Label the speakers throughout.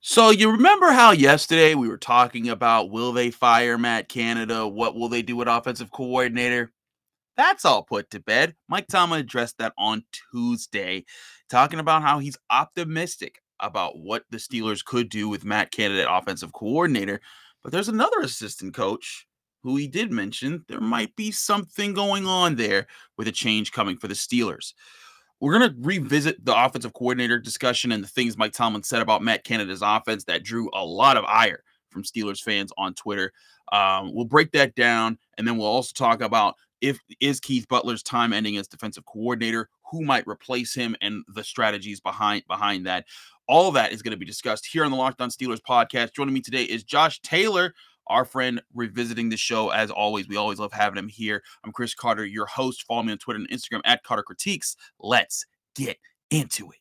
Speaker 1: So you remember how yesterday we were talking about will they fire Matt Canada? What will they do with offensive coordinator? That's all put to bed. Mike Tomlin addressed that on Tuesday, talking about how he's optimistic about what the Steelers could do with Matt Canada, offensive coordinator. But there's another assistant coach who he did mention there might be something going on there with a change coming for the Steelers. We're going to revisit the offensive coordinator discussion and the things Mike Tomlin said about Matt Canada's offense that drew a lot of ire from Steelers fans on Twitter. Um, we'll break that down, and then we'll also talk about if is Keith Butler's time ending as defensive coordinator, who might replace him, and the strategies behind behind that. All that is going to be discussed here on the Locked On Steelers podcast. Joining me today is Josh Taylor our friend revisiting the show as always. We always love having him here. I'm Chris Carter, your host. Follow me on Twitter and Instagram at Carter Critiques. Let's get into it.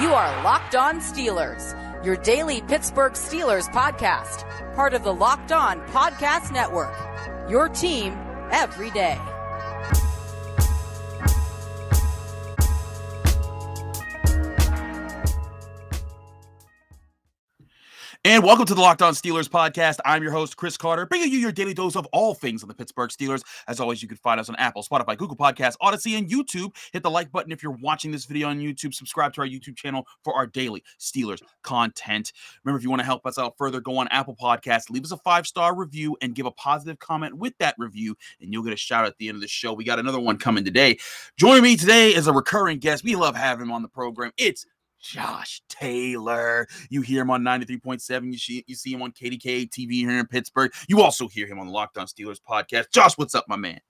Speaker 2: You are Locked On Steelers, your daily Pittsburgh Steelers podcast, part of the Locked On Podcast Network. Your team every day.
Speaker 1: And welcome to the Locked On Steelers podcast. I'm your host, Chris Carter, bringing you your daily dose of all things on the Pittsburgh Steelers. As always, you can find us on Apple, Spotify, Google Podcasts, Audacy, and YouTube. Hit the like button if you're watching this video on YouTube. Subscribe to our YouTube channel for our daily Steelers content. Remember, if you want to help us out further, go on Apple Podcasts, leave us a five star review, and give a positive comment with that review, and you'll get a shout at the end of the show. We got another one coming today. Joining me today is a recurring guest. We love having him on the program. It's Josh Taylor. You hear him on 93.7. You see, you see him on KDK TV here in Pittsburgh. You also hear him on the Locked On Steelers podcast. Josh, what's up, my man?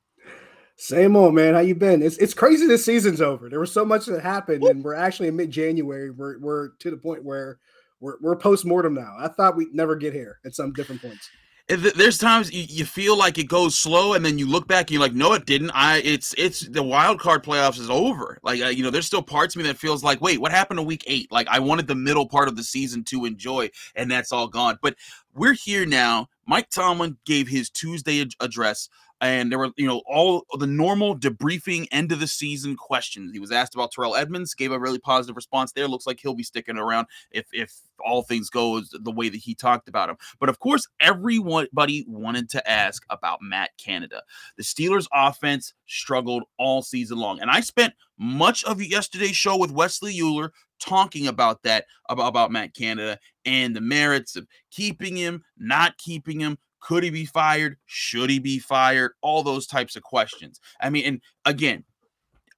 Speaker 3: Same old man. How you been? It's it's crazy this season's over. There was so much that happened, and we're actually in mid-January. We're we're to the point where we're we're post-mortem now. I thought we'd never get here at some different points
Speaker 1: there's times you feel like it goes slow and then you look back and you're like no it didn't. I it's it's the wild card playoffs is over. Like uh, you know there's still parts of me that feels like wait what happened to week eight? Like i wanted the middle part of the season to enjoy and that's all gone. But we're here now. Mike tomlin gave his tuesday address and there were you know all the normal debriefing end of the season questions. He was asked about Terrell Edmunds, gave a really positive response there. Looks like he'll be sticking around if if all things go the way that he talked about him. But of course, everybody wanted to ask about Matt Canada. The Steelers' offense struggled all season long, and I spent much of yesterday's show with Wesley Euler talking about that about, about Matt Canada and the merits of keeping him, not keeping him, could he be fired? Should he be fired? All those types of questions. I mean, and again,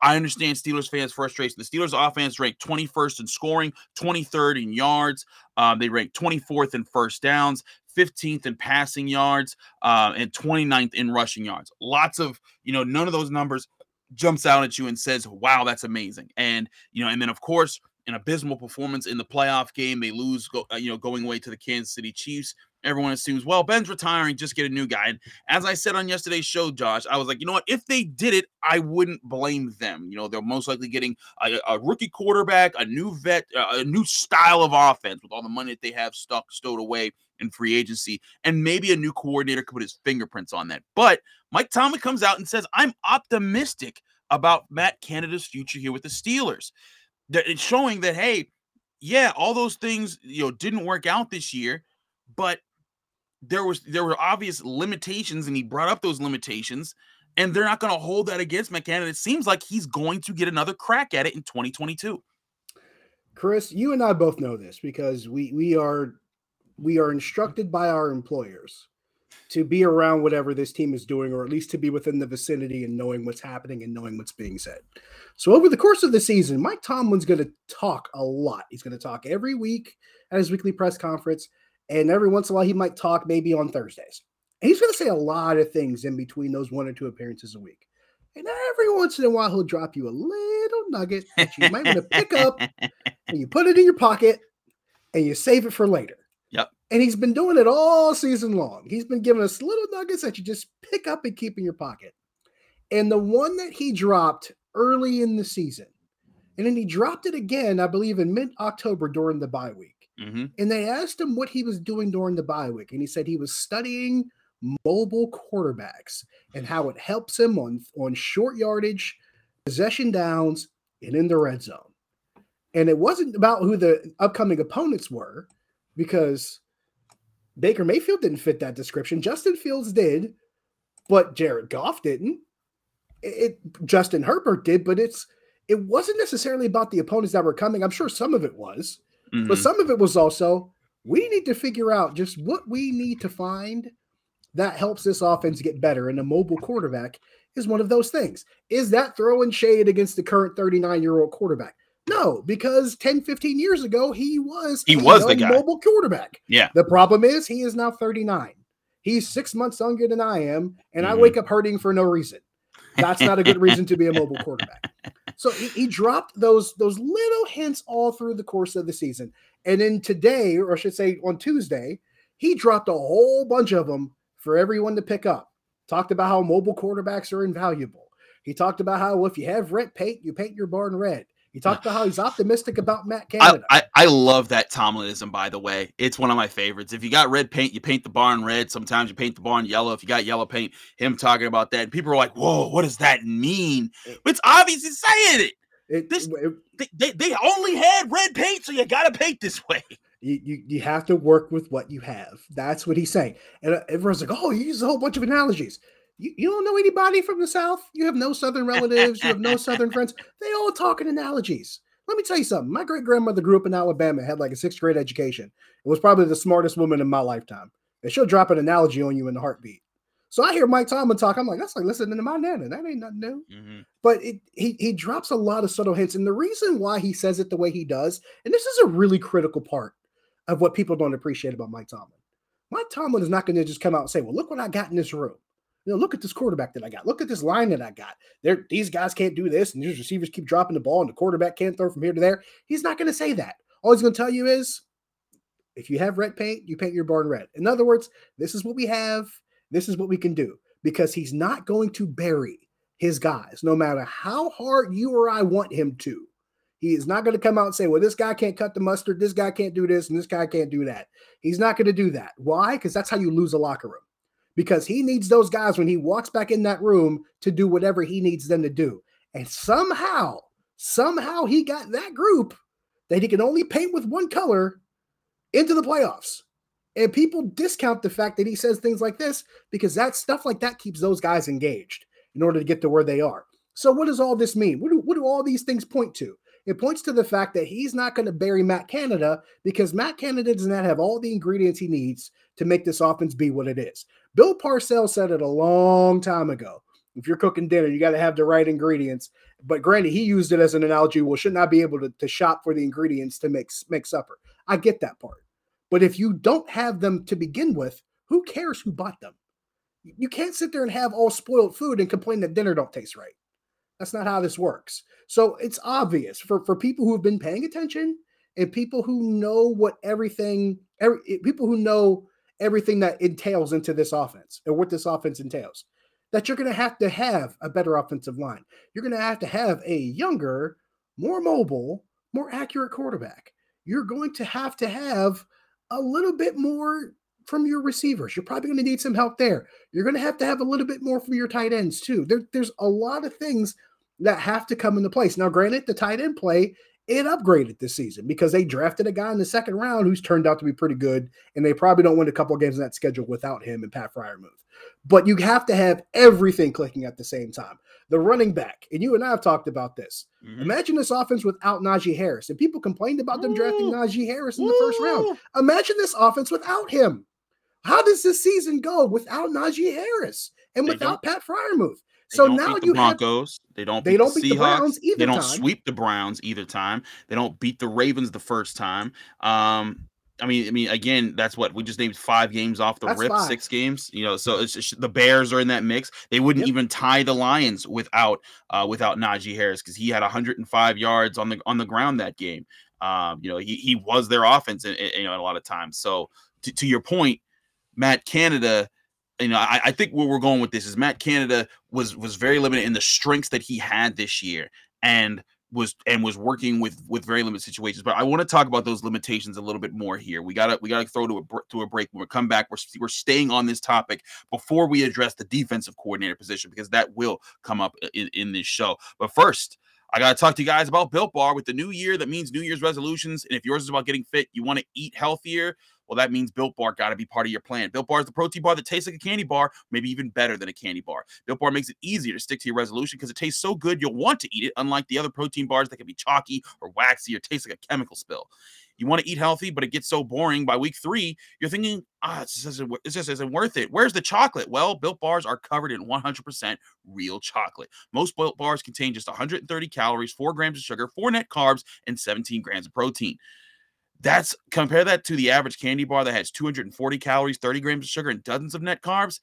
Speaker 1: I understand Steelers fans' frustration. The Steelers offense ranked 21st in scoring, 23rd in yards. Um, they ranked 24th in first downs, 15th in passing yards, uh, and 29th in rushing yards. Lots of, you know, none of those numbers jumps out at you and says, wow, that's amazing. And, you know, and then of course, an abysmal performance in the playoff game. They lose, go, uh, you know, going away to the Kansas City Chiefs everyone assumes, well, Ben's retiring, just get a new guy. And as I said on yesterday's show, Josh, I was like, you know what? If they did it, I wouldn't blame them. You know, they're most likely getting a, a rookie quarterback, a new vet, uh, a new style of offense with all the money that they have stuck stowed away in free agency, and maybe a new coordinator could put his fingerprints on that. But Mike Tomlin comes out and says, I'm optimistic about Matt Canada's future here with the Steelers. It's showing that, hey, yeah, all those things, you know, didn't work out this year, but there was there were obvious limitations, and he brought up those limitations, and they're not going to hold that against McCann. It seems like he's going to get another crack at it in 2022.
Speaker 3: Chris, you and I both know this because we we are we are instructed by our employers to be around whatever this team is doing, or at least to be within the vicinity and knowing what's happening and knowing what's being said. So over the course of the season, Mike Tomlin's going to talk a lot. He's going to talk every week at his weekly press conference. And every once in a while, he might talk maybe on Thursdays. And he's going to say a lot of things in between those one or two appearances a week. And every once in a while, he'll drop you a little nugget that you might want to pick up and you put it in your pocket and you save it for later. And he's been doing it all season long. He's been giving us little nuggets that you just pick up and keep in your pocket. And the one that he dropped early in the season, and then he dropped it again, I believe, in mid October during the bye week. Mm-hmm. And they asked him what he was doing during the bye week, and he said he was studying mobile quarterbacks and how it helps him on on short yardage possession downs and in the red zone. And it wasn't about who the upcoming opponents were because Baker Mayfield didn't fit that description. Justin Fields did, but Jared Goff didn't. It, it Justin Herbert did, but it's it wasn't necessarily about the opponents that were coming. I'm sure some of it was, mm-hmm. but some of it was also we need to figure out just what we need to find that helps this offense get better. And a mobile quarterback is one of those things. Is that throwing shade against the current 39 year old quarterback? No, because 10, 15 years ago, he was
Speaker 1: he was the guy.
Speaker 3: mobile quarterback.
Speaker 1: Yeah.
Speaker 3: The problem is he is now 39. He's six months younger than I am, and mm-hmm. I wake up hurting for no reason. That's not a good reason to be a mobile quarterback. So he, he, dropped those those little hints all through the course of the season. And then today, or I should say on Tuesday, he dropped a whole bunch of them for everyone to pick up. Talked about how mobile quarterbacks are invaluable. He talked about how well, if you have red paint, you paint your barn red. He talked about how he's optimistic about Matt Canada.
Speaker 1: I, I, I, love that Tomlinism, by the way. It's one of my favorites. If you got red paint, you paint the barn red. Sometimes you paint the barn yellow. If you got yellow paint, him talking about that. And people are like, whoa, what does that mean? It's obvious he's saying it. it, this, it they, they, only had red paint, so you got to paint this way.
Speaker 3: You, you, you have to work with what you have. That's what he's saying. And uh, everyone's like, oh, he uses a whole bunch of analogies. You, you don't know anybody from the South. You have no Southern relatives. you have no Southern friends. They all talk in analogies. Let me tell you something. My great grandmother grew up in Alabama, had like a sixth grade education, and was probably the smartest woman in my lifetime. And she'll drop an analogy on you in the heartbeat. So I hear Mike Tomlin talk. I'm like, that's like listening to my nana. That ain't nothing new. Mm-hmm. But it, he he drops a lot of subtle hints, and the reason why he says it the way he does, and this is a really critical part of what people don't appreciate about Mike Tomlin. Mike Tomlin is not going to just come out and say, "Well, look what I got in this room." You know, look at this quarterback that I got. Look at this line that I got. There, these guys can't do this, and these receivers keep dropping the ball, and the quarterback can't throw from here to there. He's not going to say that. All he's going to tell you is, if you have red paint, you paint your barn red. In other words, this is what we have. This is what we can do. Because he's not going to bury his guys, no matter how hard you or I want him to. He is not going to come out and say, well, this guy can't cut the mustard, this guy can't do this, and this guy can't do that. He's not going to do that. Why? Because that's how you lose a locker room because he needs those guys when he walks back in that room to do whatever he needs them to do. And somehow, somehow he got that group that he can only paint with one color into the playoffs. And people discount the fact that he says things like this because that stuff like that keeps those guys engaged in order to get to where they are. So, what does all this mean? What do, what do all these things point to? It points to the fact that he's not going to bury Matt Canada because Matt Canada does not have all the ingredients he needs to make this offense be what it is. Bill Parcells said it a long time ago. If you're cooking dinner, you got to have the right ingredients. But granted, he used it as an analogy. Well, should not I be able to, to shop for the ingredients to make, make supper. I get that part. But if you don't have them to begin with, who cares who bought them? You can't sit there and have all spoiled food and complain that dinner don't taste right. That's not how this works. So it's obvious for, for people who have been paying attention and people who know what everything, every, people who know everything that entails into this offense and what this offense entails. That you're going to have to have a better offensive line. You're going to have to have a younger, more mobile, more accurate quarterback. You're going to have to have a little bit more from your receivers. You're probably going to need some help there. You're going to have to have a little bit more from your tight ends too. There, there's a lot of things that have to come into place. Now, granted, the tight end play it upgraded this season because they drafted a guy in the second round who's turned out to be pretty good, and they probably don't win a couple of games in that schedule without him and Pat Freiermuth. But you have to have everything clicking at the same time. The running back, and you and I have talked about this. Mm-hmm. Imagine this offense without Najee Harris, and people complained about them drafting Najee Harris in the first round. Imagine this offense without him. How does this season go without Najee Harris and without Pat Freiermuth? So now you
Speaker 1: Broncos.
Speaker 3: Have,
Speaker 1: they don't. Beat they don't the beat Seahawks. the Browns either. They don't time. sweep the Browns either time. They don't beat the Ravens the first time. Um, I mean, I mean, again, that's what we just named five games off the that's rip, five. six games. You know, so it's just, the Bears are in that mix. They wouldn't yep. even tie the Lions without uh, without Najee Harris because he had 105 yards on the on the ground that game. Um, you know, he he was their offense, in, in, you know, a lot of times. So to, to your point, Matt Canada you know, I, I, think where we're going with this is Matt Canada was was very limited in the strengths that he had this year, and was and was working with with very limited situations. But I want to talk about those limitations a little bit more here. We gotta we gotta throw to a to a break. When we come back, we're we're staying on this topic before we address the defensive coordinator position because that will come up in, in this show. But first. I got to talk to you guys about Built Bar with the new year. That means New Year's resolutions. And if yours is about getting fit, you want to eat healthier, well, that means Built Bar got to be part of your plan. Built Bar is the protein bar that tastes like a candy bar, maybe even better than a candy bar. Built Bar makes it easier to stick to your resolution because it tastes so good you'll want to eat it, unlike the other protein bars that can be chalky or waxy or taste like a chemical spill. You want to eat healthy, but it gets so boring by week three, you're thinking, ah, just, isn't, it just isn't worth it. Where's the chocolate? Well, Built Bars are covered in 100% real chocolate. Most Built Bars contain just 130 calories, 4 grams of sugar, 4 net carbs, and 17 grams of protein. That's compare that to the average candy bar that has 240 calories, 30 grams of sugar, and dozens of net carbs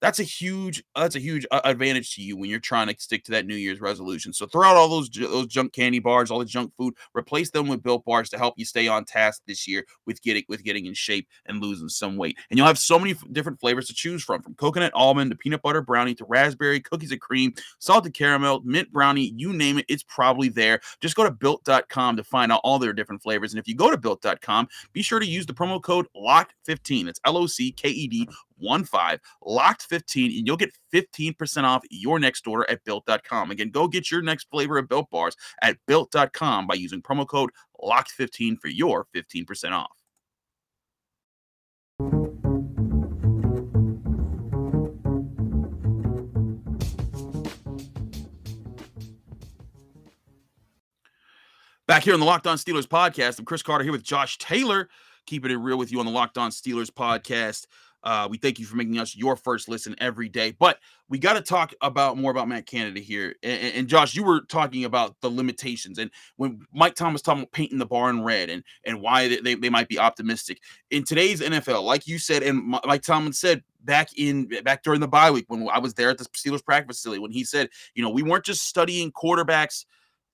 Speaker 1: that's a huge uh, that's a huge uh, advantage to you when you're trying to stick to that new year's resolution. So throw out all those those junk candy bars all the junk food replace them with built bars to help you stay on task this year with getting with getting in shape and losing some weight. And you'll have so many different flavors to choose from from coconut almond to peanut butter brownie to raspberry cookies and cream salted caramel mint brownie you name it it's probably there. Just go to built.com to find out all their different flavors. And if you go to built.com be sure to use the promo code locked 15 it's l-o-c-k-e-d 15, locked 15, and you'll get 15% off your next order at built.com. Again, go get your next flavor of built bars at built.com by using promo code locked 15 for your 15% off. Back here on the Locked On Steelers podcast, I'm Chris Carter here with Josh Taylor, keeping it real with you on the Locked On Steelers podcast. Uh, we thank you for making us your first listen every day. But we got to talk about more about Matt Canada here. And, and, Josh, you were talking about the limitations and when Mike Thomas talking about painting the barn red and and why they, they might be optimistic in today's NFL, like you said, and Mike Thomas said back in back during the bye week when I was there at the Steelers practice facility when he said, you know, we weren't just studying quarterbacks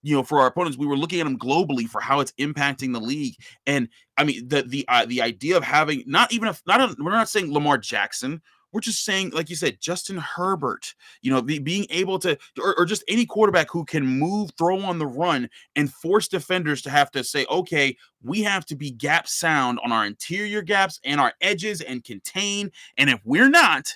Speaker 1: you know, for our opponents, we were looking at them globally for how it's impacting the league. And I mean, the the uh, the idea of having not even if not a, we're not saying Lamar Jackson. We're just saying, like you said, Justin Herbert. You know, the, being able to, or, or just any quarterback who can move, throw on the run, and force defenders to have to say, okay, we have to be gap sound on our interior gaps and our edges and contain. And if we're not,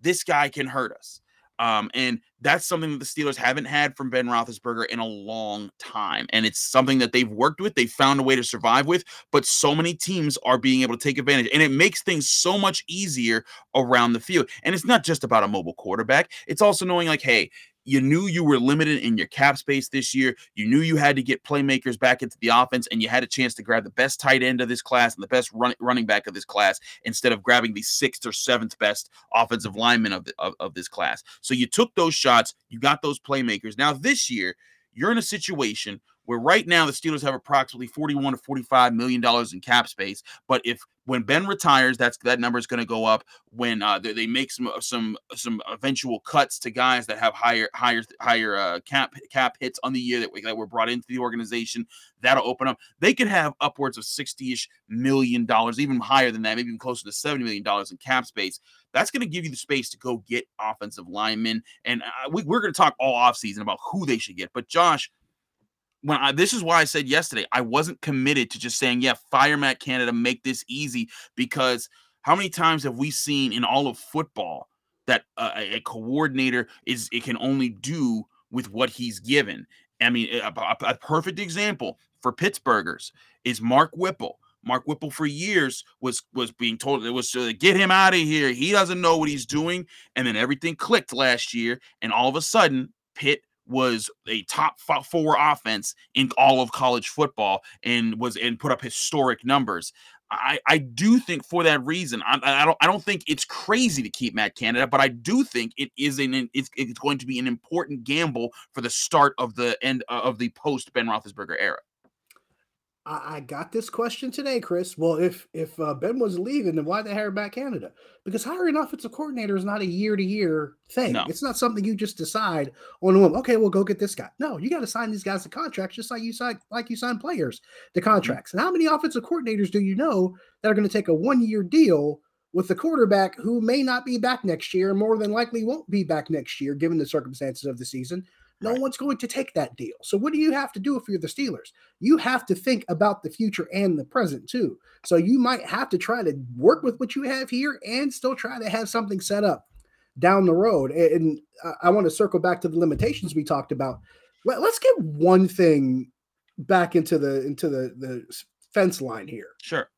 Speaker 1: this guy can hurt us. Um, and that's something that the Steelers haven't had from Ben Roethlisberger in a long time. And it's something that they've worked with, they've found a way to survive with, but so many teams are being able to take advantage. And it makes things so much easier around the field. And it's not just about a mobile quarterback, it's also knowing, like, hey, you knew you were limited in your cap space this year. You knew you had to get playmakers back into the offense, and you had a chance to grab the best tight end of this class and the best run, running back of this class instead of grabbing the sixth or seventh best offensive lineman of, the, of, of this class. So you took those shots, you got those playmakers. Now, this year, you're in a situation where right now the Steelers have approximately 41 to 45 million dollars in cap space. But if when Ben retires, that's that number is going to go up. When uh, they, they, make some some some eventual cuts to guys that have higher higher higher uh, cap cap hits on the year that, we, that were brought into the organization, that'll open up. They could have upwards of 60ish million dollars, even higher than that, maybe even closer to 70 million dollars in cap space. That's going to give you the space to go get offensive linemen, and uh, we, we're going to talk all offseason about who they should get. But Josh when I this is why I said yesterday I wasn't committed to just saying yeah fire Matt Canada make this easy because how many times have we seen in all of football that a, coordinator is it can only do with what he's given I mean a, a, perfect example for Pittsburghers is Mark Whipple Mark Whipple for years was was being told it was to get him out of here. He doesn't know what he's doing, and then everything clicked last year, and all of a sudden, Pitt was a top four offense in all of college football and was and put up historic numbers. I, I do think for that reason, I, I don't I don't think it's crazy to keep Matt Canada, but I do think it is an it's, it's going to be an important gamble for the start of the end uh, of the post Ben Roethlisberger era.
Speaker 3: I, I got this question today, Chris. Well, if if uh, Ben was leaving, then why they hire back Canada? Because hiring offensive coordinator is not a year to year thing. No. It's not something you just decide on a whim. Okay, we'll go get this guy. No, you got to sign these guys to contracts just like you sign like you sign players to mm-hmm. contracts. Mm-hmm. And how many offensive coordinators do you know that are going to take a one year deal with the quarterback who may not be back next year, more than likely won't be back next year, given the circumstances of the season. No right. one's going to take that deal. So, what do you have to do if you're the Steelers? You have to think about the future and the present too. So, you might have to try to work with what you have here and still try to have something set up down the road. And I want to circle back to the limitations we talked about. Let's get one thing back into the into the the fence line here.
Speaker 1: Sure.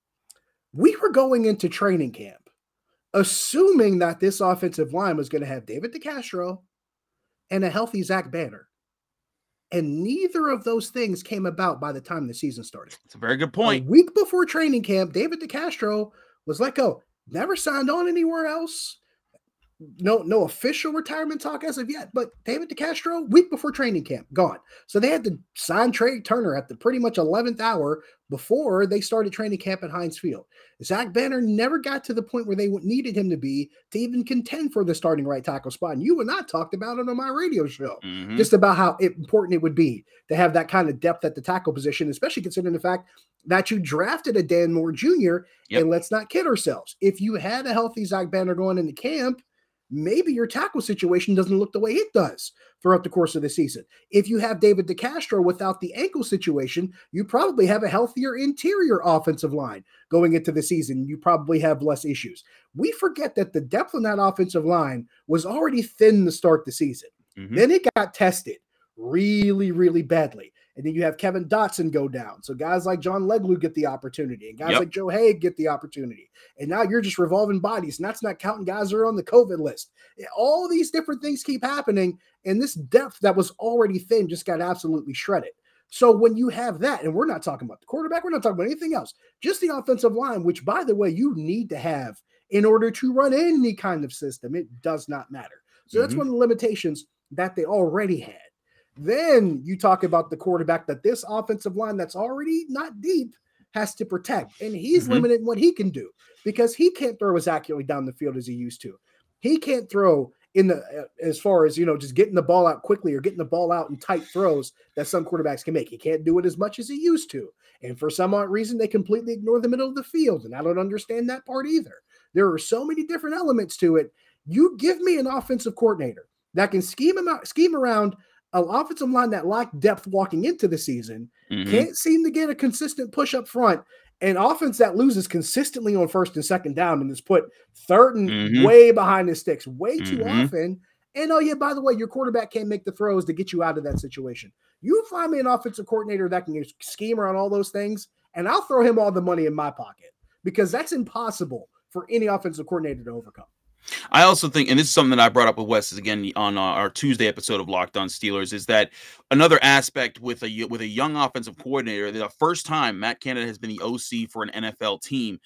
Speaker 3: We were going into training camp assuming that this offensive line was going to have David DeCastro and a healthy Zach Banner. And neither of those things came about by the time the season started.
Speaker 1: It's a very good point.
Speaker 3: A week before training camp, David DeCastro was let go, never signed on anywhere else no no official retirement talk as of yet, but David DeCastro, week before training camp, gone. So they had to sign Trai Turner at the pretty much 11th hour before they started training camp at Heinz Field. Zach Banner never got to the point where they needed him to be to even contend for the starting right tackle spot. And you and I talked about it on my radio show, mm-hmm. just about how important it would be to have that kind of depth at the tackle position, especially considering the fact that you drafted a Dan Moore Jr. Yep. And let's not kid ourselves. If you had a healthy Zach Banner going into camp, maybe your tackle situation doesn't look the way it does throughout the course of the season. If you have David DeCastro without the ankle situation, you probably have a healthier interior offensive line going into the season. You probably have less issues. We forget that the depth on that offensive line was already thin to start the season. Mm-hmm. Then it got tested really, really badly. And then you have Kevin Dotson go down. So guys like John Leglue get the opportunity, and guys yep. like Joe Haeg get the opportunity. And now you're just revolving bodies, and that's not counting guys that are on the COVID list. All these different things keep happening, and this depth that was already thin just got absolutely shredded. So when you have that, and we're not talking about the quarterback, we're not talking about anything else, just the offensive line, which by the way, you need to have in order to run any kind of system. It does not matter. So mm-hmm. that's one of the limitations that they already had. Then you talk about the quarterback that this offensive line that's already not deep has to protect. And he's mm-hmm. limited in what he can do because he can't throw as accurately down the field as he used to. He can't throw in the uh, as far as you know just getting the ball out quickly or getting the ball out in tight throws that some quarterbacks can make. He can't do it as much as he used to. And for some odd reason they completely ignore the middle of the field and I don't understand that part either. There are so many different elements to it. You give me an offensive coordinator that can scheme him out, scheme around an offensive line that lacked depth walking into the season mm-hmm. can't seem to get a consistent push up front. An offense that loses consistently on first and second down and is put third and mm-hmm. way behind the sticks way too mm-hmm. often. And oh, yeah, by the way, your quarterback can't make the throws to get you out of that situation. You find me an offensive coordinator that can scheme around all those things, and I'll throw him all the money in my pocket because that's impossible for any offensive coordinator to overcome.
Speaker 1: I also think, and this is something that I brought up with Wes again on our Tuesday episode of Locked On Steelers, is that another aspect with a with a young offensive coordinator, the first time Matt Canada has been the OC for an NFL team,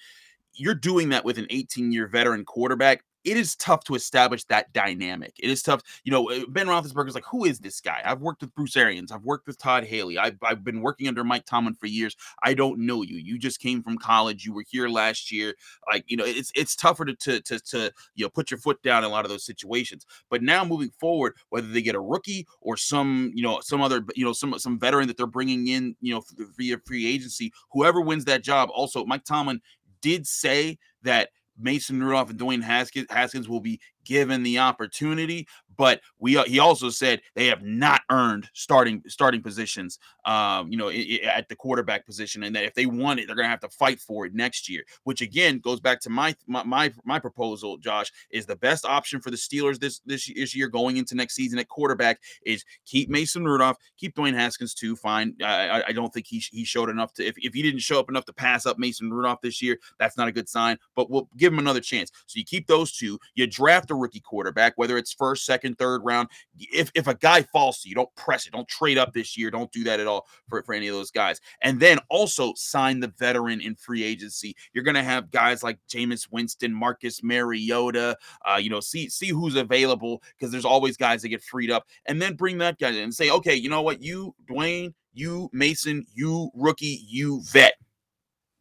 Speaker 1: you're doing that with an 18 year veteran quarterback it is tough to establish that dynamic. It is tough. You know, uh, Ben Roethlisberger is like, who is this guy? I've worked with Bruce Arians. I've worked with Todd Haley. I've, I've been working under Mike Tomlin for years. I don't know you. You just came from college. You were here last year. Like, you know, it's it's tougher to to to, to you know put your foot down in a lot of those situations. But now moving forward, whether they get a rookie or some you know some other you know some some veteran that they're bringing in, you know, via free agency, whoever wins that job. Also, Mike Tomlin did say that Mason Rudolph and Dwayne Haskins, Haskins will be given the opportunity, but we uh, he also said they have not earned starting starting positions, um, you know, at the quarterback position, and that if they want it, they're going to have to fight for it next year. Which again goes back to my, my my my proposal, Josh, is the best option for the Steelers this this this year going into next season at quarterback is keep Mason Rudolph, keep Dwayne Haskins too. Fine, I, I don't think he he showed enough to if if he didn't show up enough to pass up Mason Rudolph this year, that's not a good sign. But we'll give him another chance. So you keep those two. You draft rookie quarterback, whether it's first, second, third round. If if a guy falls to you, don't press it. Don't trade up this year. Don't do that at all for, for any of those guys. And then also sign the veteran in free agency. You're gonna have guys like Jameis Winston, Marcus Mariota. Uh, you know, see see who's available because there's always guys that get freed up, and then bring that guy in and say, okay, you know what, you Dwayne, you Mason, you rookie, you vet,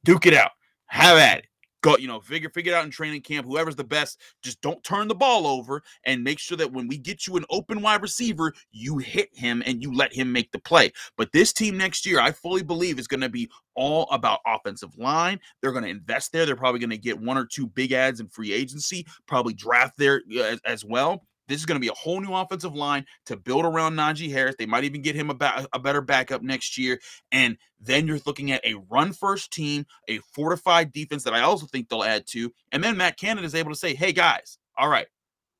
Speaker 1: duke it out, have at it go, you know, figure figure it out in training camp. Whoever's the best, just don't turn the ball over and make sure that when we get you an open wide receiver, you hit him and you let him make the play. But this team next year, I fully believe is going to be all about offensive line. They're going to invest there. They're probably going to get one or two big ads in free agency, probably draft there as, as well. This is going to be a whole new offensive line to build around Najee Harris. They might even get him a, ba- a better backup next year. And then you're looking at a run first team, a fortified defense that I also think they'll add to. And then Matt Canada is able to say, hey, guys, all right,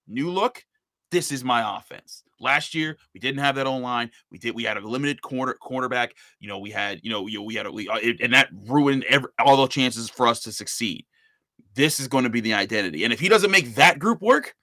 Speaker 1: new look. This is my offense. Last year we didn't have that online. We did. We had a limited corner cornerback. You know, we had. You know, we had. A, we, uh, and that ruined every, all the chances for us to succeed. This is going to be the identity. And if he doesn't make that group work,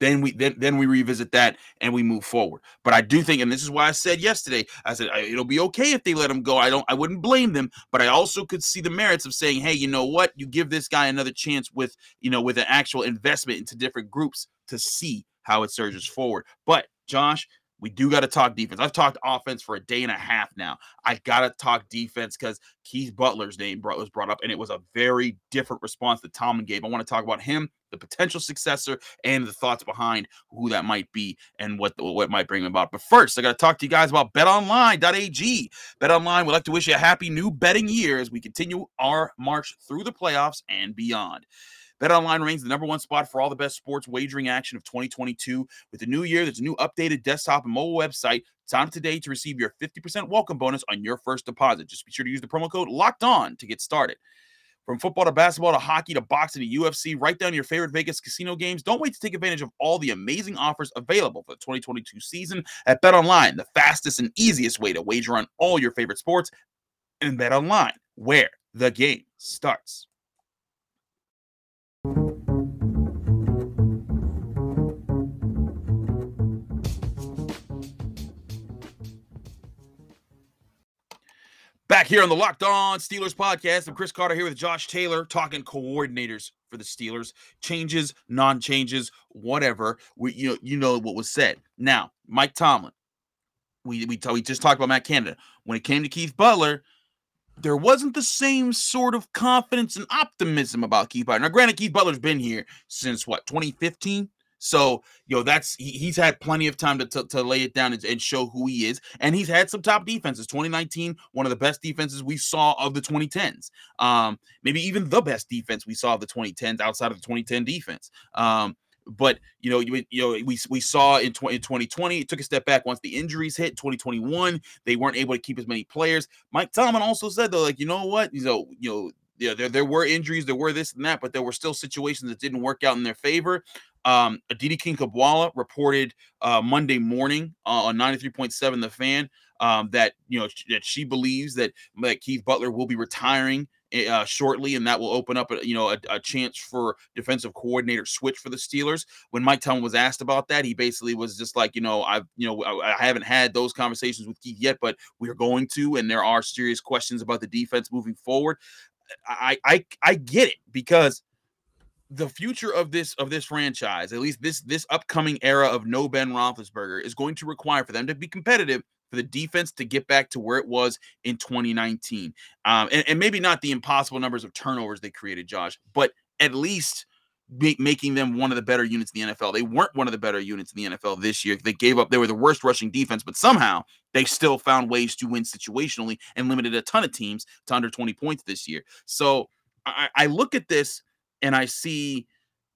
Speaker 1: then we then then we revisit that and we move forward. But I do think, and this is why I said yesterday, I said it'll be okay if they let him go. I don't, I wouldn't blame them, but I also could see the merits of saying, hey, you know what, you give this guy another chance with you know with an actual investment into different groups to see how it surges forward. But Josh, we do got to talk defense. I've talked offense for a day and a half now. I got to talk defense because Keith Butler's name was brought up, and it was a very different response that Tomlin gave. I want to talk about him, the potential successor, and the thoughts behind who that might be and what what might bring about. But first, I got to talk to you guys about BetOnline.ag. BetOnline would like to wish you a happy new betting year as we continue our march through the playoffs and beyond. BetOnline remains the number one spot for all the best sports wagering action of 2022. With the new year, there's a new updated desktop and mobile website. Time today to receive your 50% welcome bonus on your first deposit. Just be sure to use the promo code LOCKED ON to get started. From football to basketball to hockey to boxing to UFC, write down your favorite Vegas casino games. Don't wait to take advantage of all the amazing offers available for the 2022 season at BetOnline, the fastest and easiest way to wager on all your favorite sports. And BetOnline, where the game starts. Back here on the Locked On Steelers podcast, I'm Chris Carter here with Josh Taylor talking coordinators for the Steelers, changes, non-changes, whatever. We you know you know what was said. Now, Mike Tomlin, we we, we just talked about Matt Canada. When it came to Keith Butler, there wasn't the same sort of confidence and optimism about Keith Butler. Now, granted, Keith Butler's been here since what 2015, so, know, that's he, he's had plenty of time to, to, to lay it down and, and, show who he is. And he's had some top defenses. 2019, one of the best defenses we saw of the 2010s. Um, maybe even the best defense we saw of the 2010s outside of the 2010 defense. Um, but you know, you, you know, we we saw in, 20, in 2020, it took a step back once the injuries hit. 2021, they weren't able to keep as many players. Mike Tomlin also said though, like, you know what, you know, you know, yeah, there, there were injuries, there were this and that, but there were still situations that didn't work out in their favor. Um, Aditi Kinkhabwala reported uh, Monday morning uh, on 93.7 The Fan um, that you know that she believes that that Keith Butler will be retiring eh, uh, shortly, and that will open up a, you know a, a, chance for defensive coordinator switch for the Steelers. When Mike Tomlin was asked about that, he basically was just like, you know, I've you know I, I haven't had those conversations with Keith yet, but we're going to, and there are serious questions about the defense moving forward. I I I get it because the future of this of this franchise, at least this this upcoming era of no Ben Roethlisberger, is going to require for them to be competitive for the defense to get back to where it was in 2019, um, and, and maybe not the impossible numbers of turnovers they created, Josh, but at least making them one of the better units in the NFL. They weren't one of the better units in the NFL this year. They gave up. They were the worst rushing defense, but somehow they still found ways to win situationally and limited a ton of teams to under 20 points this year. So I, I look at this and I see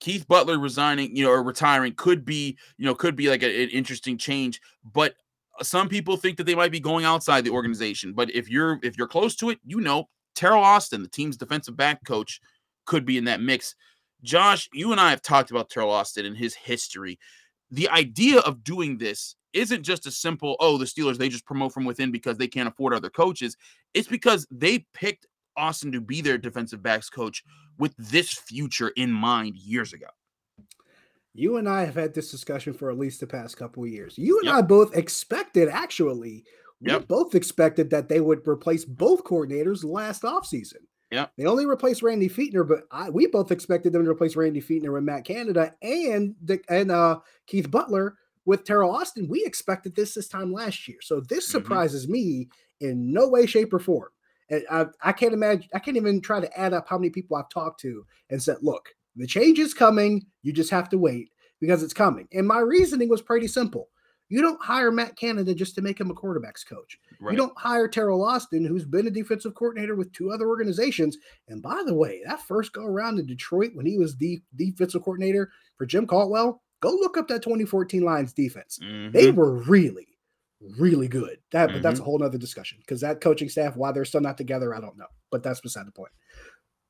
Speaker 1: Keith Butler resigning, you know, or retiring could be, you know, could be like a, an interesting change. But uh, some people think that they might be going outside the organization. But if you're if you're close to it, you know, Teryl Austin, the team's defensive back coach, could be in that mix. Josh, you and I have talked about Teryl Austin and his history. The idea of doing this isn't just a simple, oh, the Steelers, they just promote from within because they can't afford other coaches. It's because they picked Austin to be their defensive backs coach with this future in mind years ago.
Speaker 3: You and I have had this discussion for at least the past couple of years. You and yep. I both expected, actually, we yep. both expected that they would replace both coordinators last offseason.
Speaker 1: Yeah.
Speaker 3: They only replaced Randy Fichtner, but I, we both expected them to replace Randy Fichtner with Matt Canada and the, and uh, Keith Butler with Teryl Austin. We expected this this time last year. So this mm-hmm. surprises mm-hmm. me in no way, shape, or form. I, I can't imagine. I can't even try to add up how many people I've talked to and said, "Look, the change is coming. You just have to wait because it's coming." And my reasoning was pretty simple. You don't hire Matt Canada just to make him a quarterbacks coach. Right. You don't hire Teryl Austin, who's been a defensive coordinator with two other organizations. And by the way, that first go around in Detroit when he was the defensive coordinator for Jim Caldwell, go look up that 2014 Lions defense. Mm-hmm. They were really, really good. That, mm-hmm. but that's a mm-hmm. whole nother discussion because that coaching staff, why they're still not together, I don't know. But that's beside the point.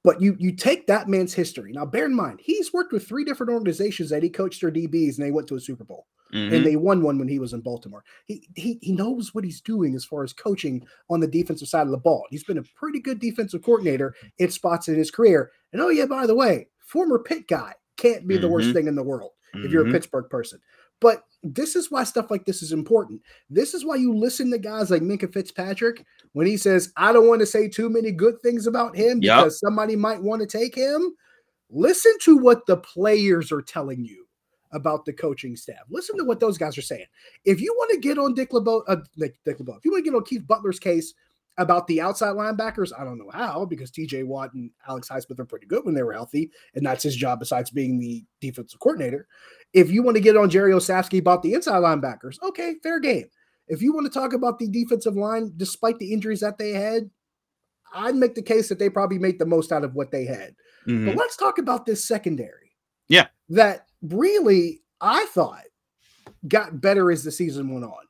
Speaker 3: But you you take that man's history. Now, bear in mind, he's worked with three different organizations that he coached their DBs and they went to a Super Bowl. Mm-hmm. And they won one when he was in Baltimore. He, he he knows what he's doing as far as coaching on the defensive side of the ball. He's been a pretty good defensive coordinator in spots in his career. And oh yeah, by the way, former Pitt guy can't be mm-hmm. the worst mm-hmm. thing in the world if you're a mm-hmm. Pittsburgh person. But this is why stuff like this is important. This is why you listen to guys like Minkah Fitzpatrick when he says, I don't want to say too many good things about him because somebody might want to take him. Listen to what the players are telling you about the coaching staff. Listen to what those guys are saying. If you want to get on Dick LeBeau, uh, Dick LeBeau, if you want to get on Keith Butler's case about the outside linebackers, I don't know how because TJ Watt and Alex Highsmith are pretty good when they were healthy, and that's his job besides being the defensive coordinator. If you want to get on Jerry Olsavsky about the inside linebackers, okay, fair game. If you want to talk about the defensive line, despite the injuries that they had, I'd make the case that they probably made the most out of what they had. Mm-hmm. But let's talk about this secondary.
Speaker 1: Yeah.
Speaker 3: That really, I thought, got better as the season went on.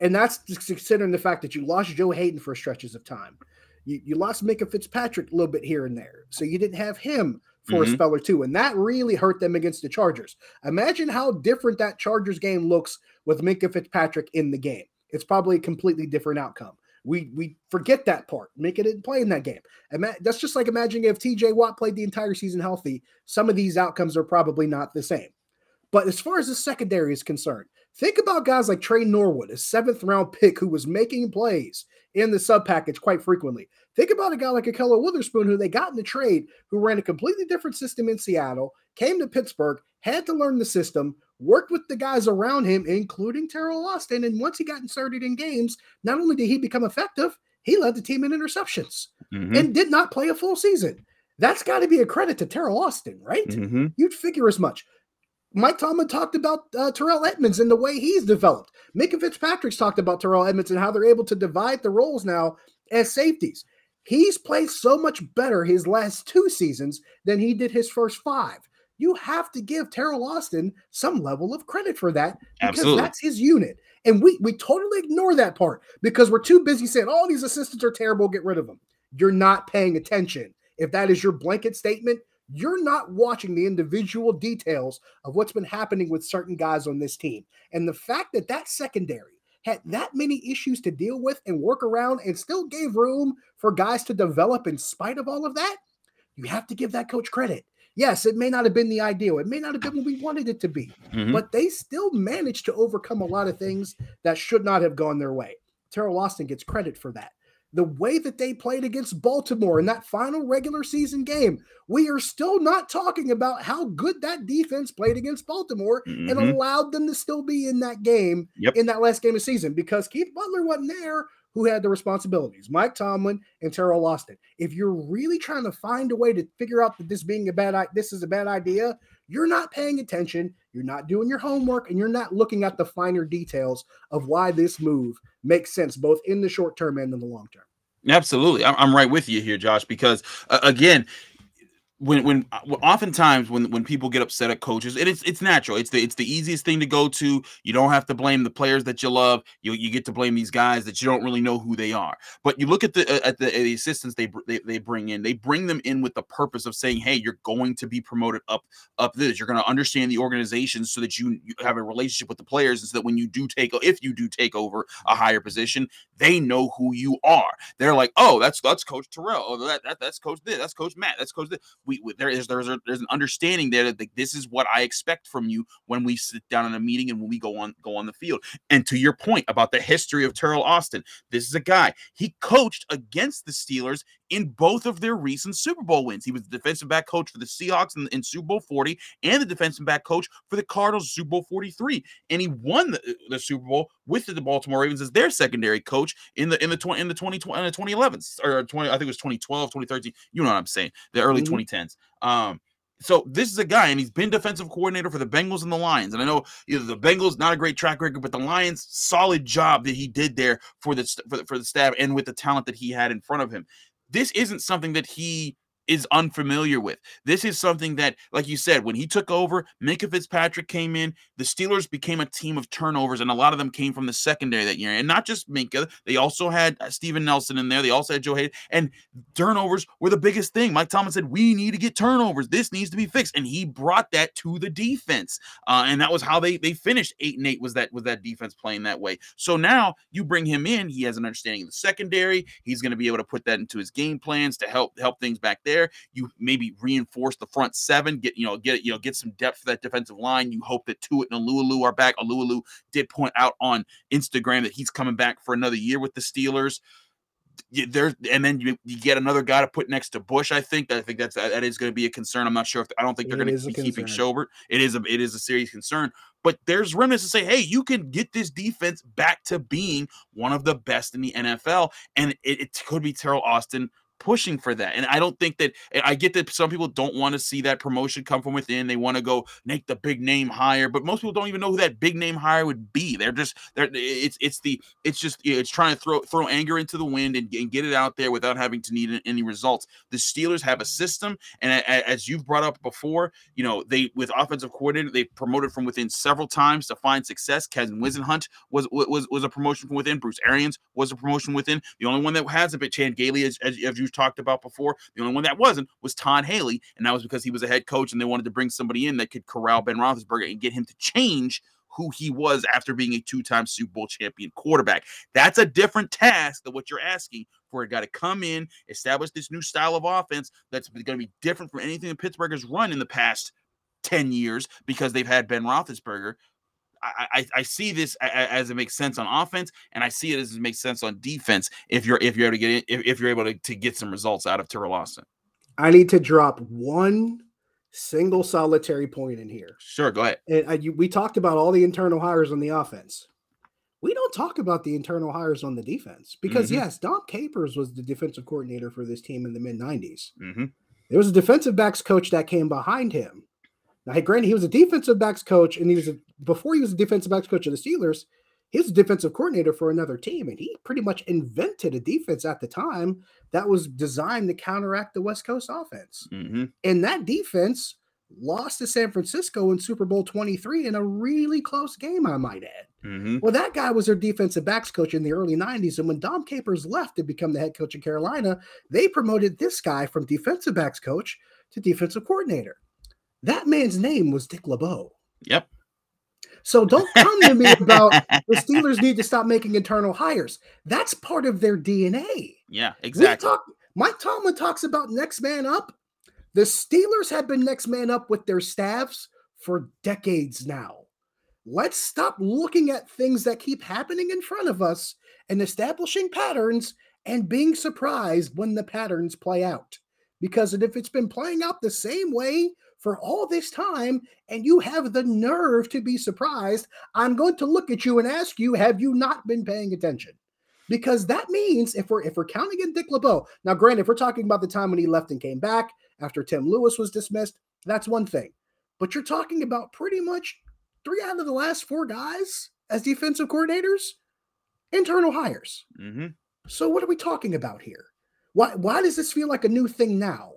Speaker 3: And that's considering the fact that you lost Joe Haden for stretches of time. You, you lost Minkah Fitzpatrick a little bit here and there. So you didn't have him for mm-hmm. a spell or two. And that really hurt them against the Chargers. Imagine how different that Chargers game looks with Minkah Fitzpatrick in the game. It's probably a completely different outcome. We we forget that part. Minkah didn't play in that game. And that's just like imagining if TJ Watt played the entire season healthy, some of these outcomes are probably not the same. But as far as the secondary is concerned, think about guys like Tre Norwood, a seventh round pick who was making plays in the sub package quite frequently. Think about a guy like Ahkello Witherspoon, who they got in the trade, who ran a completely different system in Seattle, came to Pittsburgh, had to learn the system, worked with the guys around him, including Teryl Austin. And once he got inserted in games, not only did he become effective, he led the team in interceptions mm-hmm. and did not play a full season. That's got to be a credit to Teryl Austin, right? Mm-hmm. You'd figure as much. Mike Tomlin talked about uh, Terrell Edmunds and the way he's developed. Minkah Fitzpatrick's talked about Terrell Edmunds and how they're able to divide the roles now as safeties. He's played so much better his last two seasons than he did his first five. You have to give Teryl Austin some level of credit for that because Absolutely. that's his unit. And we we totally ignore that part because we're too busy saying all oh, these assistants are terrible, get rid of them. You're not paying attention. If that is your blanket statement, you're not watching the individual details of what's been happening with certain guys on this team. And the fact that that secondary had that many issues to deal with and work around and still gave room for guys to develop in spite of all of that, you have to give that coach credit. Yes, it may not have been the ideal. It may not have been what we wanted it to be, mm-hmm. but they still managed to overcome a lot of things that should not have gone their way. Teryl Austin gets credit for that the way that they played against Baltimore in that final regular season game, we are still not talking about how good that defense played against Baltimore mm-hmm. and allowed them to still be in that game yep. in that last game of season because Keith Butler wasn't there who had the responsibilities Mike Tomlin and Teryl Austin. If you're really trying to find a way to figure out that this being a bad this is a bad idea, you're not paying attention, you're not doing your homework, and you're not looking at the finer details of why this move makes sense both in the short term and in the long term.
Speaker 1: Absolutely, I'm, right with you here, Josh. Because uh, again, when when uh, oftentimes when when people get upset at coaches, it is it's natural. It's the it's the easiest thing to go to. You don't have to blame the players that you love. You you get to blame these guys that you don't really know who they are. But you look at the at the, at the assistants they, they they bring in. They bring them in with the purpose of saying, "Hey, you're going to be promoted up up this. You're going to understand the organization so that you, you have a relationship with the players, and so that when you do take if you do take over a higher position, they know who you are. They're like, oh, that's that's Coach Teryl. Oh, that, that that's Coach this. That's Coach Matt. That's Coach this we, there is there's a, there's an understanding there that this is what I expect from you when we sit down in a meeting and when we go on go on the field. And to your point about the history of Teryl Austin, this is a guy he coached against the Steelers in both of their recent Super Bowl wins. He was the defensive back coach for the Seahawks in, in Super Bowl 40 and the defensive back coach for the Cardinals Super Bowl 43. And he won the, the Super Bowl with the Baltimore Ravens as their secondary coach in the in the 20 in the 2020 in the 2011s or 20 I think it was 2012, 2013. You know what I'm saying? The early mm-hmm. 2010s. Um so this is a guy, and he's been defensive coordinator for the Bengals and the Lions. And I know you know, the Bengals not a great track record, but the Lions solid job that he did there for the for the, for the staff and with the talent that he had in front of him. This isn't something that he is unfamiliar with. This is something that, like you said, when he took over, Minkah Fitzpatrick came in, the Steelers became a team of turnovers, and a lot of them came from the secondary that year. And not just Minkah, they also had uh, Steven Nelson in there. They also had Joe Haden, and turnovers were the biggest thing. Mike Tomlin said, We need to get turnovers. This needs to be fixed. And he brought that to the defense. Uh, and that was how they they finished eight and eight was that was that defense playing that way. So now you bring him in, he has an understanding of the secondary. He's going to be able to put that into his game plans to help help things back there there. You maybe reinforce the front seven, get you know get you know get some depth for that defensive line. You hope that Tuitt and Alualu are back. Alualu did point out on Instagram that he's coming back for another year with the Steelers there and then you, you get another guy to put next to Bush. I think I think that's that is going to be a concern. I'm not sure if I don't think they're going to be keeping Schobert. It is a it is a serious concern. But there's remnants to say, hey, you can get this defense back to being one of the best in the NFL, and it, it could be Teryl Austin pushing for that. And I don't think that eh, I get that some people don't want to see that promotion come from within. They want to go make the big name hire, but most people don't even know who that big name hire would be. They're just they're eh, it's it's the it's just it's trying to throw throw anger into the wind and, and get it out there without having to need any results. The Steelers have a system, and as you've brought up before, you know they with offensive coordinator they promoted from within several times to find success. Kevin Whisenhunt was was was a promotion from within. Bruce Arians was a promotion within. The only one that hasn't been Chan Gailey, as, as, as you talked about before. The only one that wasn't was Todd Haley, and that was because he was a head coach and they wanted to bring somebody in that could corral Ben Roethlisberger and get him to change who he was after being a two-time Super Bowl champion quarterback. That's a different task than what you're asking for a guy to come in, establish this new style of offense that's going to be different from anything that Pittsburgh has run in the past 10 years because they've had Ben Roethlisberger. I, I, I see this as it makes sense on offense, and I see it as it makes sense on defense. If you're if you're able to get if, if you're able to, to get some results out of Teryl Austin,
Speaker 3: I need to drop one single solitary point in here.
Speaker 1: Sure, go ahead.
Speaker 3: And I, you, we talked about all the internal hires on the offense. We don't talk about the internal hires on the defense because mm-hmm. yes, Dom Capers was the defensive coordinator for this team in the mid '90s. Mm-hmm. There was a defensive backs coach that came behind him now, hey, granted, he was a defensive backs coach, and he was a, before he was a defensive backs coach of the Steelers. He was a defensive coordinator for another team, and he pretty much invented a defense at the time that was designed to counteract the West Coast offense. Mm-hmm. And that defense lost to San Francisco in Super Bowl 23 in a really close game, I might add. Mm-hmm. Well, that guy was their defensive backs coach in the early 90s. And when Dom Capers left to become the head coach in Carolina, they promoted this guy from defensive backs coach to defensive coordinator. That man's name was Dick LeBeau.
Speaker 1: Yep.
Speaker 3: So don't come to me about the Steelers need to stop making internal hires. That's part of their DNA.
Speaker 1: Yeah, exactly.
Speaker 3: Talk, Mike Tomlin talks about next man up. The Steelers have been next man up with their staffs for decades now. Let's stop looking at things that keep happening in front of us and establishing patterns and being surprised when the patterns play out. Because if it's been playing out the same way for all this time and you have the nerve to be surprised, I'm going to look at you and ask you, have you not been paying attention? Because that means if we're if we're counting in Dick LeBeau, now granted, if we're talking about the time when he left and came back after Tim Lewis was dismissed, that's one thing. But you're talking about pretty much three out of the last four guys as defensive coordinators, internal hires. Mm-hmm. So what are we talking about here? Why why does this feel like a new thing now?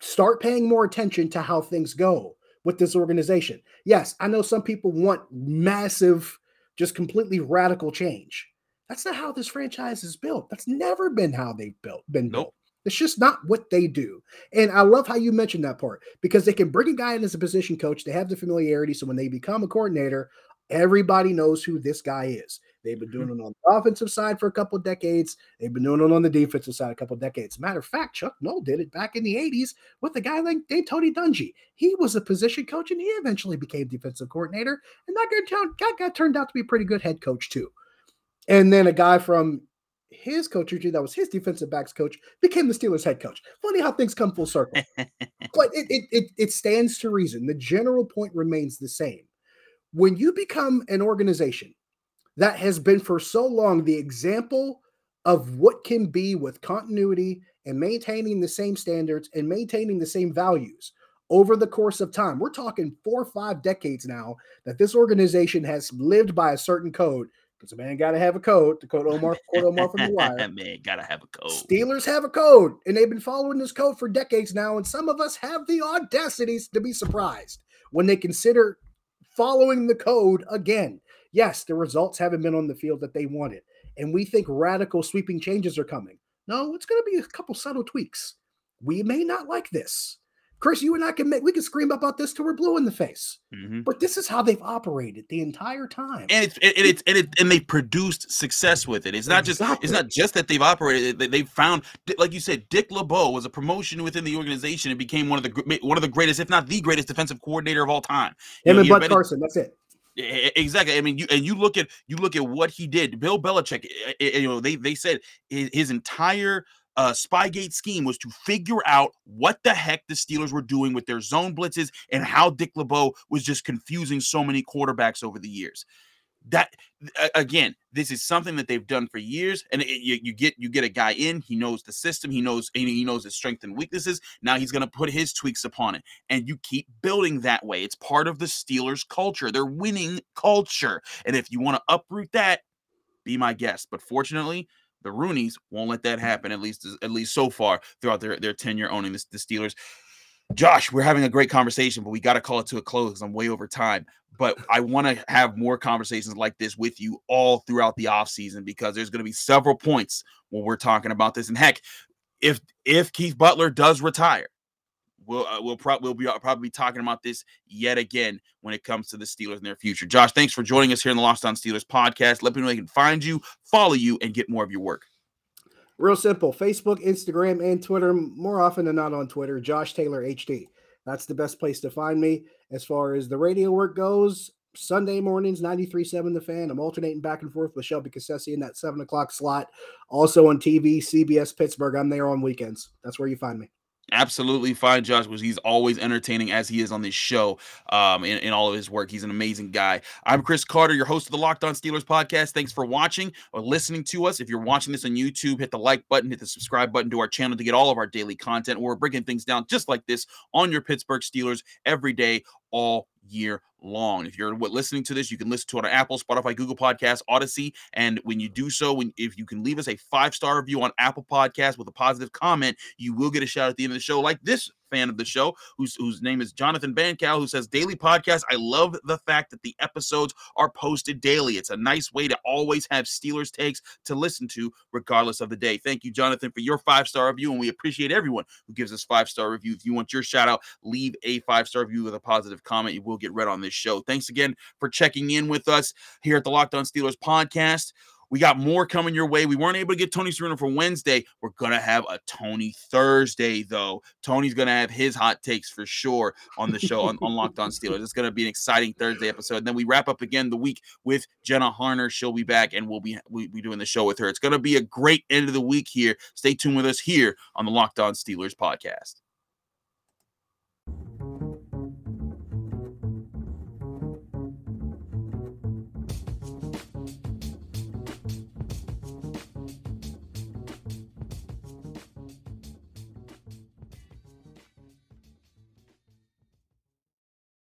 Speaker 3: Start paying more attention to how things go with this organization. Yes, I know some people want massive, just completely radical change. That's not how this franchise is built. That's never been how they've built been nope. built. It's just not what they do. And I love how you mentioned that part because they can bring a guy in as a position coach. They have the familiarity. So when they become a coordinator, everybody knows who this guy is. They've been doing mm-hmm. it on the offensive side for a couple of decades. They've been doing it on the defensive side a couple of decades. Matter of fact, Chuck Noll did it back in the 80s with a guy like Tony Dungy. He was a position coach and he eventually became defensive coordinator. And that guy, guy turned out to be a pretty good head coach, too. And then a guy from his coach, that was his defensive backs coach, became the Steelers head coach. Funny how things come full circle. but it, it, it, it stands to reason. The general point remains the same. When you become an organization that has been for so long the example of what can be with continuity and maintaining the same standards and maintaining the same values over the course of time. We're talking four or five decades now that this organization has lived by a certain code. Because a man got to have a code to quote Omar, quote Omar from the wire.
Speaker 1: man, gotta have a code.
Speaker 3: Steelers have a code, and they've been following this code for decades now. And some of us have the audacities to be surprised when they consider following the code again. Yes, the results haven't been on the field that they wanted, and we think radical sweeping changes are coming. No, it's going to be a couple subtle tweaks. We may not like this. Chris, you and I can make we can scream about this till we're blue in the face.
Speaker 1: Mhm.
Speaker 3: But this is how they've operated the entire time.
Speaker 1: and it's and it's and it and they produced success with it. It's not just it's not just that they've operated. They, they found, like you said, Dick LeBeau was a promotion within the organization and became one of the one of the greatest, if not the greatest, defensive coordinator of all time. You
Speaker 3: Him
Speaker 1: know,
Speaker 3: and Bud Carson, that's it.
Speaker 1: Exactly. I mean, you and you look at you look at what he did. Bill Belichick. You know, they they said his, his entire uh, Spygate scheme was to figure out what the heck the Steelers were doing with their zone blitzes and how Dick LeBeau was just confusing so many quarterbacks over the years. That again, this is something that they've done for years, and it, you, you get you get a guy in. He knows the system. He knows he knows his strengths and weaknesses. Now he's going to put his tweaks upon it and you keep building that way. It's part of the Steelers culture, their winning culture. And if you want to uproot that, be my guest. But fortunately, the Rooneys won't let that happen, at least at least so far throughout their, their tenure owning the, the Steelers. Josh, we're having a great conversation, but we got to call it to a close because I'm way over time. But I want to have more conversations like this with you all throughout the offseason because there's going to be several points when we're talking about this. And heck, if if Keith Butler does retire, we'll uh, we'll, prob- we'll be probably be talking about this yet again when it comes to the Steelers in their future. Josh, thanks for joining us here in the Locked On Steelers podcast. Let me know they can find you, follow you, and get more of your work.
Speaker 3: Real simple. Facebook, Instagram, and Twitter. More often than not on Twitter, Josh Taylor HD. That's the best place to find me. As far as the radio work goes, Sunday mornings, 93.7 The Fan. I'm alternating back and forth with Shelby Cassesi in that 7 o'clock slot. Also on TV, CBS Pittsburgh. I'm there on weekends. That's where you find me.
Speaker 1: Absolutely fine, Josh, because he's always entertaining as he is on this show um, in, in all of his work. He's an amazing guy. I'm Chris Carter, your host of the Locked On Steelers podcast. Thanks for watching or listening to us. If you're watching this on YouTube, hit the like button, hit the subscribe button to our channel to get all of our daily content. We're breaking things down just like this on your Pittsburgh Steelers every day, all year long. If you're listening to this, you can listen to it on Apple, Spotify, Google Podcasts, Audacy, and when you do so, when if you can leave us a five star review on Apple Podcasts with a positive comment, you will get a shout at the end of the show, like this fan of the show, whose whose name is Jonathan Bancal, who says daily podcast. I love the fact that the episodes are posted daily. It's a nice way to always have Steelers takes to listen to, regardless of the day. Thank you, Jonathan, for your five star review, and we appreciate everyone who gives us five star review. If you want your shout out, leave a five star review with a positive comment. You will get read on this show. Thanks again for checking in with us here at the Locked On Steelers podcast. We got more coming your way. We weren't able to get Tony Serino for Wednesday. We're gonna have a Tony Thursday, though. Tony's gonna have his hot takes for sure on the show on, on Locked On Steelers. It's gonna be an exciting Thursday episode. And then we wrap up again the week with Jenna Harner. She'll be back, and we'll be we'll be doing the show with her. It's gonna be a great end of the week here. Stay tuned with us here on the Locked On Steelers podcast.